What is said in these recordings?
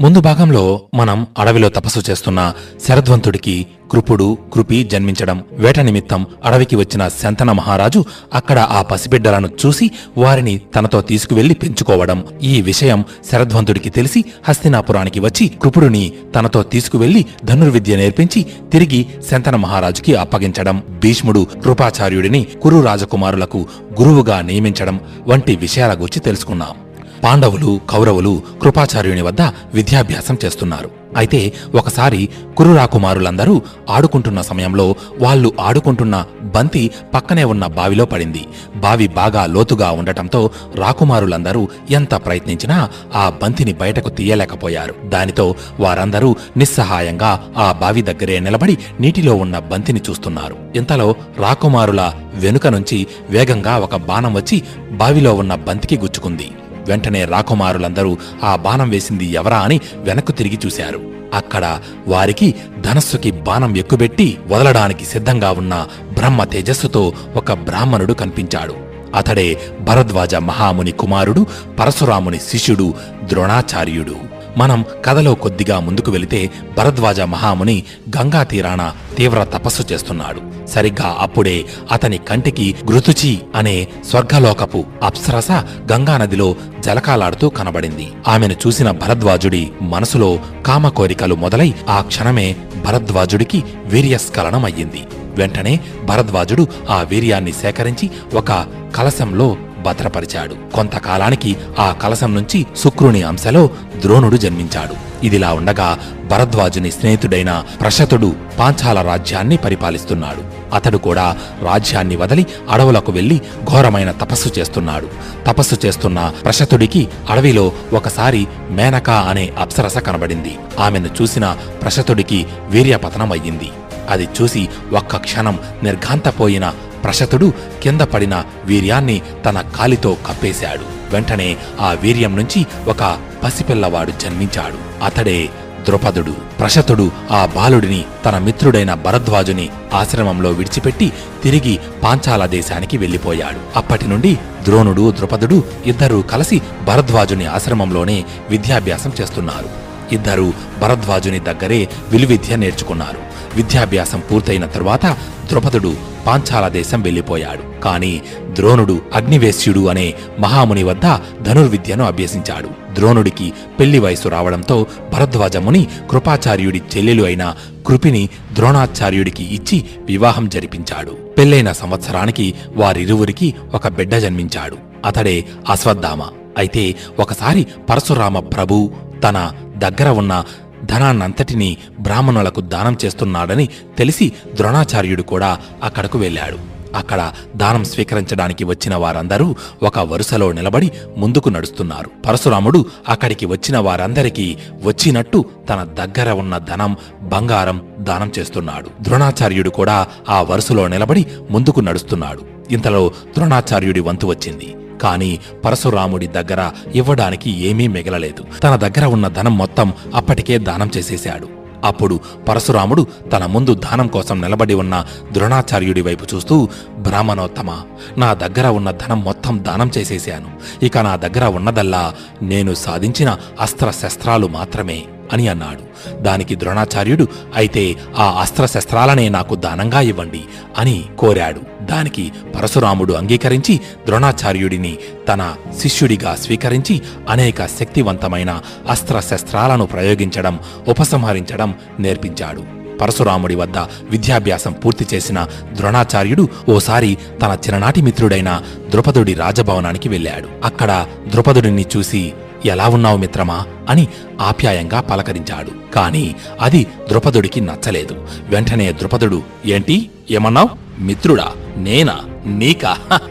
ముందు భాగంలో మనం అడవిలో తపస్సు చేస్తున్న శరధ్వంతుడికి కృపుడు కృపి జన్మించడం వేట నిమిత్తం అడవికి వచ్చిన శంతన మహారాజు అక్కడ ఆ పసిబిడ్డలను చూసి వారిని తనతో తీసుకువెళ్ళి పెంచుకోవడం. ఈ విషయం శరధ్వంతుడికి తెలిసి హస్తినాపురానికి వచ్చి కృపుడుని తనతో తీసుకువెళ్ళి ధనుర్విద్య నేర్పించి తిరిగి శంతన మహారాజుకి అప్పగించడం. భీష్ముడు కృపాచార్యుడిని కురు రాజకుమారులకు గురువుగా నియమించడం వంటి విషయాల గురించి తెలుసుకున్నాం. పాండవులు కౌరవులు కృపాచార్యుని వద్ద విద్యాభ్యాసం చేస్తున్నారు. అయితే ఒకసారి కురురాకుమారులందరూ ఆడుకుంటున్న సమయంలో వాళ్ళు ఆడుకుంటున్న బంతి పక్కనే ఉన్న బావిలో పడింది. బావి బాగా లోతుగా ఉండటంతో రాకుమారులందరూ ఎంత ప్రయత్నించినా ఆ బంతిని బయటకు తీయలేకపోయారు. దానితో వారందరూ నిస్సహాయంగా ఆ బావి దగ్గరే నిలబడి నీటిలో ఉన్న బంతిని చూస్తున్నారు. ఇంతలో రాకుమారుల వెనుక నుంచి వేగంగా ఒక బాణం వచ్చి బావిలో ఉన్న బంతికి గుచ్చుకుంది. వెంటనే రాకుమారులందరూ ఆ బాణం వేసింది ఎవరా అని వెనక్కు తిరిగి చూశారు. అక్కడ వారికి ధనస్సుకి బాణం ఎక్కుబెట్టి వదలడానికి సిద్ధంగా ఉన్న బ్రహ్మ తేజస్సుతో ఒక బ్రాహ్మణుడు కనిపించాడు. అతడే భరద్వాజ మహాముని కుమారుడు పరశురాముని శిష్యుడు ద్రోణాచార్యుడు. మనం కథలో కొద్దిగా ముందుకు వెళితే భరద్వాజ మహాముని గంగా తీరాన తీవ్ర తపస్సు చేస్తున్నాడు. సరిగ్గా అప్పుడే అతని కంటికి గృతుచి అనే స్వర్గలోకపు అప్సరస గంగానదిలో జలకాలాడుతూ కనబడింది. ఆమెను చూసిన భరద్వాజుడి మనసులో కామ కోరికలు మొదలై ఆ క్షణమే భరద్వాజుడికి వీర్యస్ఖలనమయ్యింది. వెంటనే భరద్వాజుడు ఆ వీర్యాన్ని సేకరించి ఒక కలశంలో భద్రపరిచాడు. కొంతకాలానికి ఆ కలశం నుంచి శుక్రుని అంశలో ద్రోణుడు జన్మించాడు. ఇదిలా ఉండగా భరద్వాజుని స్నేహితుడైన ప్రశతుడు పాంచాల రాజ్యాన్ని పరిపాలిస్తున్నాడు. అతడు కూడా రాజ్యాన్ని వదిలి అడవులకు వెళ్ళి ఘోరమైన తపస్సు చేస్తున్నాడు. తపస్సు చేస్తున్న ప్రశతుడికి అడవిలో ఒకసారి మేనక అనే అప్సరస కనబడింది. ఆమెను చూసిన ప్రశతుడికి వీర్యపతనం అయ్యింది అది చూసి ఒక్క క్షణం నిర్ఘాంతపోయిన ప్రశతుడు కింద పడిన వీర్యాన్ని తన కాలితో కప్పేశాడు. వెంటనే ఆ వీర్యం నుంచి ఒక పసిపిల్లవాడు జన్మించాడు. అతడే ద్రుపదుడు. ప్రశతుడు ఆ బాలుడిని తన మిత్రుడైన భరద్వాజుని ఆశ్రమంలో విడిచిపెట్టి తిరిగి పాంచాల దేశానికి వెళ్ళిపోయాడు అప్పటి నుండి ద్రోణుడు ద్రుపదుడు ఇద్దరూ కలిసి భరద్వాజుని ఆశ్రమంలోనే విద్యాభ్యాసం చేస్తున్నారు. ఇద్దరూ భరద్వాజుని దగ్గరే విలువిద్య నేర్చుకున్నారు. విద్యాభ్యాసం పూర్తయిన తరువాత ద్రుపదుడు పాంచాల దేశం వెళ్ళిపోయాడు. కాని ద్రోణుడు అగ్నివేశ్యుడు అనే మహాముని వద్ద ధనుర్విద్యను అభ్యసించాడు. ద్రోణుడికి పెళ్ళి వయసు రావడంతో భరద్వాజముని కృపాచార్యుడి చెల్లెలు అయిన కృపిని ద్రోణాచార్యుడికి ఇచ్చి వివాహం జరిపించాడు. పెళ్ళైన సంవత్సరానికి వారిరువురికి ఒక బిడ్డ జన్మించాడు. అతడే అశ్వత్థామ. అయితే ఒకసారి పరశురామ ప్రభు తన దగ్గర ఉన్న ధనాన్నంతటినీ బ్రాహ్మణులకు దానం చేస్తున్నాడని తెలిసి ద్రోణాచార్యుడు కూడా అక్కడకు వెళ్ళాడు. అక్కడ దానం స్వీకరించడానికి వచ్చిన వారందరూ ఒక వరుసలో నిలబడి ముందుకు నడుస్తున్నారు. పరశురాముడు అక్కడికి వచ్చిన వారందరికీ వచ్చినట్టు తన దగ్గర ఉన్న ధనం బంగారం దానం చేస్తున్నాడు. ద్రోణాచార్యుడు కూడా ఆ వరుసలో నిలబడి ముందుకు నడుస్తున్నాడు. ఇంతలో ద్రోణాచార్యుడి వంతు వచ్చింది. కాని పరశురాముడి దగ్గర ఇవ్వడానికి ఏమీ మిగలలేదు. తన దగ్గర ఉన్న ధనం మొత్తం అప్పటికే దానం చేసేశాడు. అప్పుడు పరశురాముడు తన ముందు దానం కోసం నిలబడి ఉన్న ద్రోణాచార్యుడి వైపు చూస్తూ బ్రాహ్మణోత్తమ నా దగ్గర ఉన్న ధనం మొత్తం దానం చేసేశాను. ఇక నా దగ్గర ఉన్నదల్లా నేను సాధించిన అస్త్ర శస్త్రాలు మాత్రమే అని అన్నాడు. దానికి ద్రోణాచార్యుడు అయితే ఆ అస్త్ర శస్త్రాలనే నాకు దానంగా ఇవ్వండి అని కోరాడు. దానికి పరశురాముడు అంగీకరించి ద్రోణాచార్యుడిని తన శిష్యుడిగా స్వీకరించి అనేక శక్తివంతమైన అస్త్ర శస్త్రాలను ప్రయోగించడం ఉపసంహరించడం నేర్పించాడు. పరశురాముడి వద్ద విద్యాభ్యాసం పూర్తి చేసిన ద్రోణాచార్యుడు ఓసారి తన చిన్ననాటి మిత్రుడైన ద్రుపదుడి రాజభవనానికి వెళ్ళాడు. అక్కడ ద్రుపదుడిని చూసి ఎలా ఉన్నావు మిత్రమా? అని ఆప్యాయంగా పలకరించాడు. కాని అది ద్రుపదుడికి నచ్చలేదు. వెంటనే ద్రుపదుడు ఏంటి? ఏమన్నావు? మిత్రుడా? నేనా? నీకా?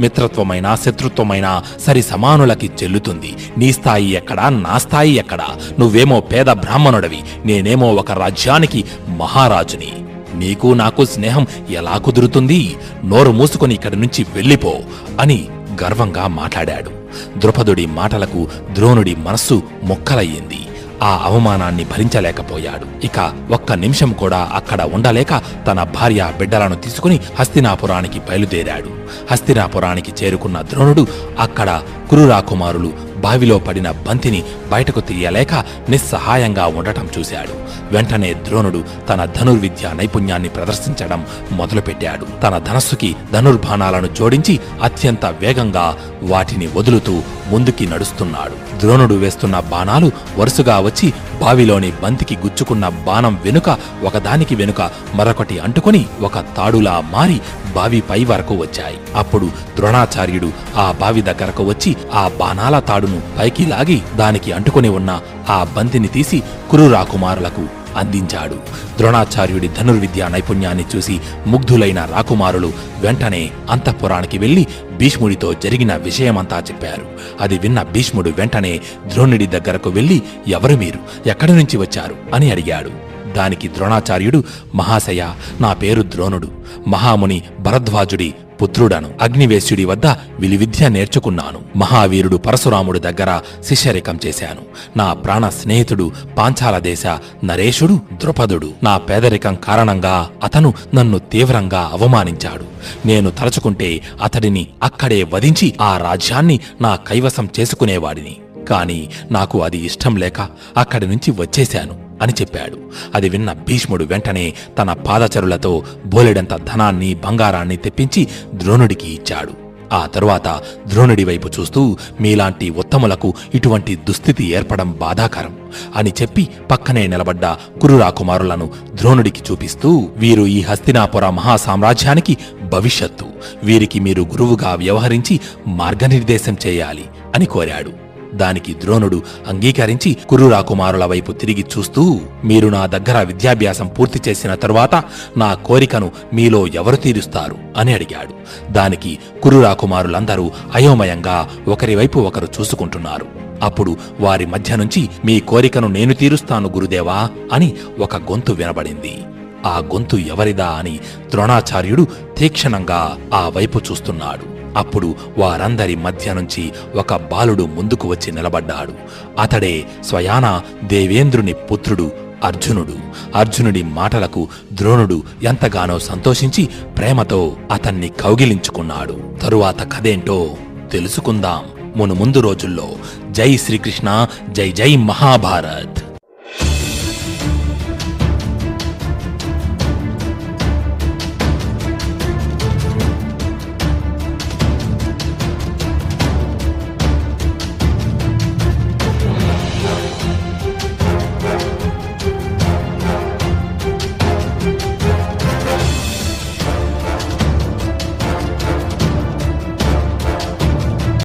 మిత్రత్వమైనా శత్రుత్వమైన సరి సమానులకి చెల్లుతుంది. నీ స్థాయి ఎక్కడా? నా స్థాయి ఎక్కడా? నువ్వేమో పేద బ్రాహ్మణుడవి. నేనేమో ఒక రాజ్యానికి మహారాజుని. నీకు నాకు స్నేహం ఎలా కుదురుతుంది? నోరు మూసుకొని ఇక్కడి నుంచి వెళ్ళిపో అని గర్వంగా మాట్లాడాడు. ద్రుపదుడి మాటలకు ద్రోణుడి మనస్సు మొక్కలయ్యింది. ఆ అవమానాన్ని భరించలేకపోయాడు. ఇక ఒక్క నిమిషం కూడా అక్కడ ఉండలేక తన భార్య బిడ్డలను తీసుకుని హస్తినాపురానికి బయలుదేరాడు. హస్తినాపురానికి చేరుకున్న ద్రోణుడు అక్కడ కురురాకుమారులు బావిలో పడిన బంతిని బయటకు తీయలేక నిస్సహాయంగా ఉండటం చూశాడు. వెంటనే ద్రోణుడు తన ధనుర్విద్య నైపుణ్యాన్ని ప్రదర్శించడం మొదలుపెట్టాడు. తన ధనస్సుకి ధనుర్బాణాలను జోడించి అత్యంత వేగంగా వాటిని వదులుతూ ముందుకి నడుస్తున్నాడు. ద్రోణుడు వేస్తున్న బాణాలు వరుసగా వచ్చి బావిలోని బంతికి గుచ్చుకున్న బాణం వెనుక ఒకదానికి వెనుక మరొకటి అంటుకొని ఒక తాడులా మారి బావి పై వరకు వచ్చాయి. అప్పుడు ద్రోణాచార్యుడు ఆ బావి దగ్గరకు వచ్చి ఆ బాణాల తాడును పైకి లాగి దానికి అంటుకొని ఉన్న ఆ బంతిని తీసి కురు రాకుమారులకు అందించాడు. ద్రోణాచార్యుడి ధనుర్విద్యా నైపుణ్యాన్ని చూసి ముగ్ధులైన రాకుమారులు వెంటనే అంతఃపురానికి వెళ్ళి భీష్ముడితో జరిగిన విషయమంతా చెప్పారు. అది విన్న భీష్ముడు వెంటనే ద్రోణుడి దగ్గరకు వెళ్ళి ఎవరు మీరు? ఎక్కడి నుంచి వచ్చారు? అని అడిగాడు. దానికి ద్రోణాచార్యుడు మహాశయ నా పేరు ద్రోణుడు. మహాముని భరద్వాజుడి పుత్రుడను. అగ్నివేశ్యుడి వద్ద విలువిద్య నేర్చుకున్నాను. మహావీరుడు పరశురాముడి దగ్గర శిష్యరికం చేశాను. నా ప్రాణ స్నేహితుడు పాంచాల దేశ నరేషుడు ద్రుపదుడు. నా పేదరికం కారణంగా అతను నన్ను తీవ్రంగా అవమానించాడు. నేను తలచుకుంటే అతడిని అక్కడే వధించి ఆ రాజ్యాన్ని నా కైవసం చేసుకునేవాడిని. కాని నాకు అది ఇష్టం లేక అక్కడి నుంచి వచ్చేశాను. అని చెప్పాడు. అది విన్న భీష్ముడు వెంటనే తన పాదచరులతో బోలెడంత ధనాన్ని బంగారాన్ని తెప్పించి ద్రోణుడికి ఇచ్చాడు. ఆ తరువాత ద్రోణుడి వైపు చూస్తూ మీలాంటి ఉత్తములకు ఇటువంటి దుస్థితి ఏర్పడం బాధాకరం అని చెప్పి పక్కనే నిలబడ్డ కురురాకుమారులను ద్రోణుడికి చూపిస్తూ వీరు ఈ హస్తినాపుర మహాసామ్రాజ్యానికి భవిష్యత్తు. వీరికి మీరు గురువుగా వ్యవహరించి మార్గనిర్దేశం చేయాలి అని కోరాడు. దానికి ద్రోణుడు అంగీకరించి కురురాకుమారుల వైపు తిరిగి చూస్తూ మీరు నా దగ్గర విద్యాభ్యాసం పూర్తి చేసిన తరువాత నా కోరికను మీలో ఎవరు తీరుస్తారు? అని అడిగాడు. దానికి కురురాకుమారులందరూ అయోమయంగా ఒకరి వైపు ఒకరు చూసుకుంటున్నారు. అప్పుడు వారి మధ్య నుంచి మీ కోరికను నేను తీరుస్తాను గురుదేవా? అని ఒక గొంతు వినబడింది. ఆ గొంతు ఎవరిదా అని ద్రోణాచార్యుడు తీక్షణంగా ఆ వైపు చూస్తున్నాడు. అప్పుడు వారందరి మధ్య నుంచి ఒక బాలుడు ముందుకు వచ్చి నిలబడ్డాడు. అతడే స్వయాన దేవేంద్రుని పుత్రుడు అర్జునుడు. అర్జునుడి మాటలకు ద్రోణుడు ఎంతగానో సంతోషించి ప్రేమతో అతన్ని కౌగిలించుకున్నాడు. తరువాత కథేంటో తెలుసుకుందాం. మును ముందు రోజుల్లో జై శ్రీకృష్ణ జై జై మహాభారత్.